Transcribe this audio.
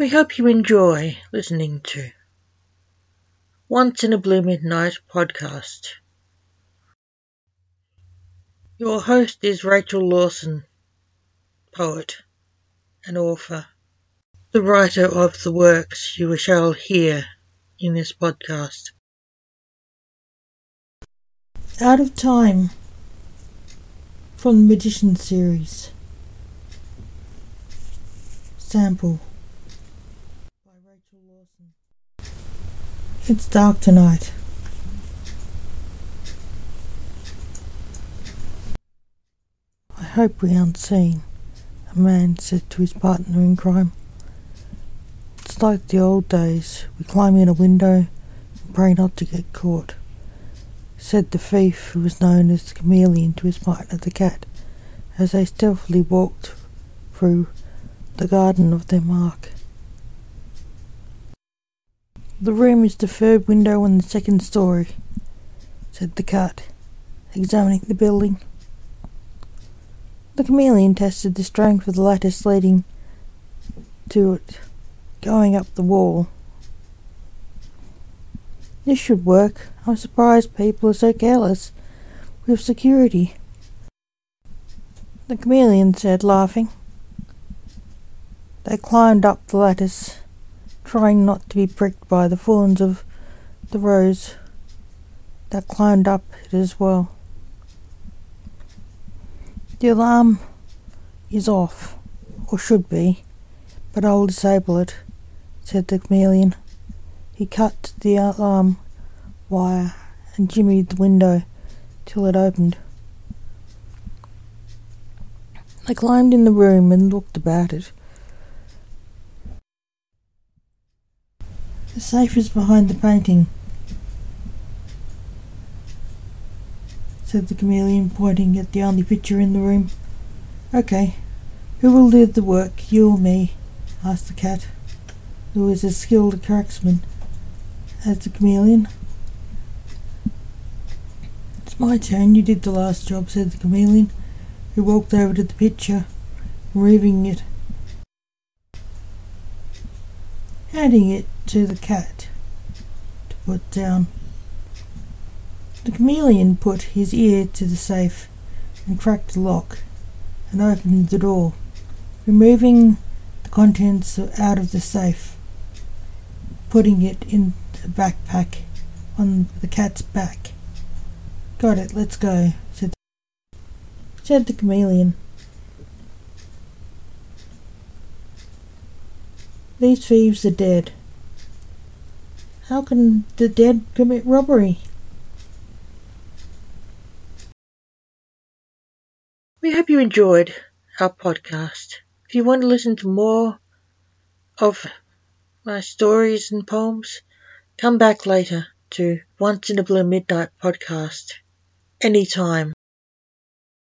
We hope you enjoy listening to Once in a Blue Midnight podcast. Your host is Rachel Lawson, poet and author, the writer of the works you shall hear in this podcast. Out of Time from the Magician series. Sample Rachel Lawson. It's dark tonight. I hope we aren't seen, a man said to his partner in crime. It's like the old days. We climb in a window and pray not to get caught, said the thief who was known as the chameleon to his partner the cat, as they stealthily walked through the garden of their mark. The room is the third window on the second story, said the cat, examining the building. The chameleon tested the strength of the lattice leading to it, going up the wall. This should work. I'm surprised people are so careless with security. The chameleon said, laughing. They climbed up the lattice, trying not to be pricked by the thorns of the rose that climbed up it as well. The alarm is off, or should be, but I'll disable it, said the chameleon. He cut the alarm wire and jimmied the window till it opened. They climbed in the room and looked about it. The safe is behind the painting, said the chameleon, pointing at the only picture in the room. Okay, who will do the work, you or me? asked the cat, who was as skilled a cracksman as the chameleon. It's my turn, you did the last job, said the chameleon, who walked over to the picture, removing it, handing it to the cat to put down. The chameleon put his ear to the safe and cracked the lock and opened the door, removing the contents out of the safe putting it in the backpack on the cat's back. Got it, let's go, said, said the chameleon. These thieves are dead. How can the dead commit robbery? We hope you enjoyed our podcast. If you want to listen to more of my stories and poems, come back later to Once in a Blue Midnight podcast anytime.